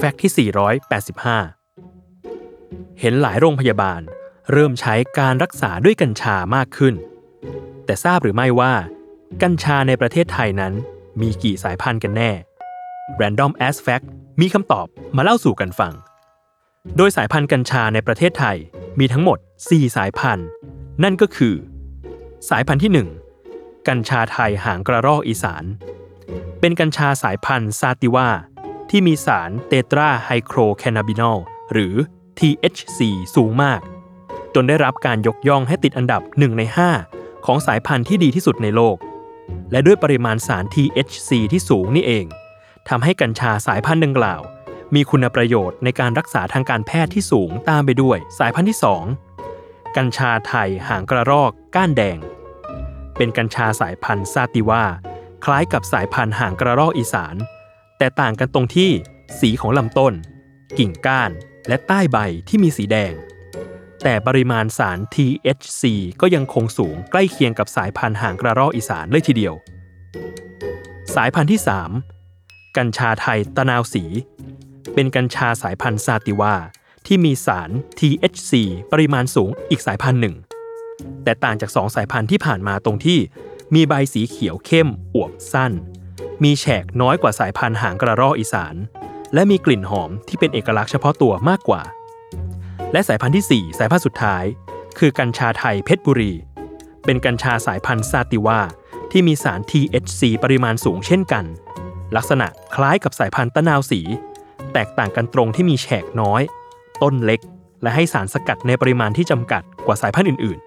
แฟกต์ที่ 485 เห็นหลายโรงพยาบาล เริ่มใช้การรักษาด้วยกัญชามากขึ้น แต่ทราบหรือไม่ว่า กัญชาในประเทศไทยนั้นมีกี่สายพันธุ์กันแน่ Random As Fact มีคำตอบมาเล่าสู่กันฟัง โดยสายพันธุ์กัญชาในประเทศไทยมีทั้งหมด 4 สายพันธุ์ นั่นก็คือ สายพันธุ์ที่ 1 กัญชาไทยหางกระรอกอีสาน เป็นกัญชาสายพันธุ์ซาติว่า ที่มีสารเตตราไฮโครแคนาบินอลหรือ THC สูงมาก จนได้รับการยกย่องให้ติดอันดับ 1 ใน 5 ของสายพันธุ์ที่ดีที่สุดในโลก และด้วยปริมาณสาร THC ที่สูงนี่เองทำให้กัญชาสายพันธุ์ดังกล่าว มีคุณประโยชน์ในการรักษาทางการแพทย์ที่สูงตามไปด้วยสายพันธุ์ที่ 2 กัญชาไทยหางกระรอกก้านแดง เป็นกัญชาสายพันธุ์ซาติว่า คล้ายกับสายพันธุ์หางกระรอกอีสาน แต่ต่างกันตรงที่สีของลำต้น กิ่งก้าน และใต้ใบที่มีสีแดง แต่ปริมาณสาร THC ก็ยังคงสูงใกล้เคียงกับสายพันธุ์หางกระรอกอีสานเลยทีเดียว สายพันธุ์ที่ 3 กัญชาไทยตะนาวสี เป็นกัญชาสายพันธุ์ซาติว่าที่มีสาร THC ปริมาณสูงอีกสายพันธุ์หนึ่ง แต่ต่างจากสองสายพันธุ์ที่ผ่านมาตรงที่ มีใบสีเขียวเข้มอวบสั้น มีแฉกน้อยกว่าสายพันธุ์หางกระรอกอีสาน และมีกลิ่นหอมที่เป็นเอกลักษณ์เฉพาะตัวมากกว่า และสายพันธุ์ที่ 4 สายพันธุ์สุดท้าย คือกัญชาไทยเพชรบุรี เป็นกัญชาสายพันธุ์ซาติว่าที่มีสาร THC ปริมาณสูงเช่นกัน ลักษณะคล้ายกับสายพันธุ์ตะนาวสี แตกต่างกันตรงที่มีแฉกน้อย ต้นเล็ก และให้สารสกัดในปริมาณที่จำกัดกว่าสายพันธุ์อื่น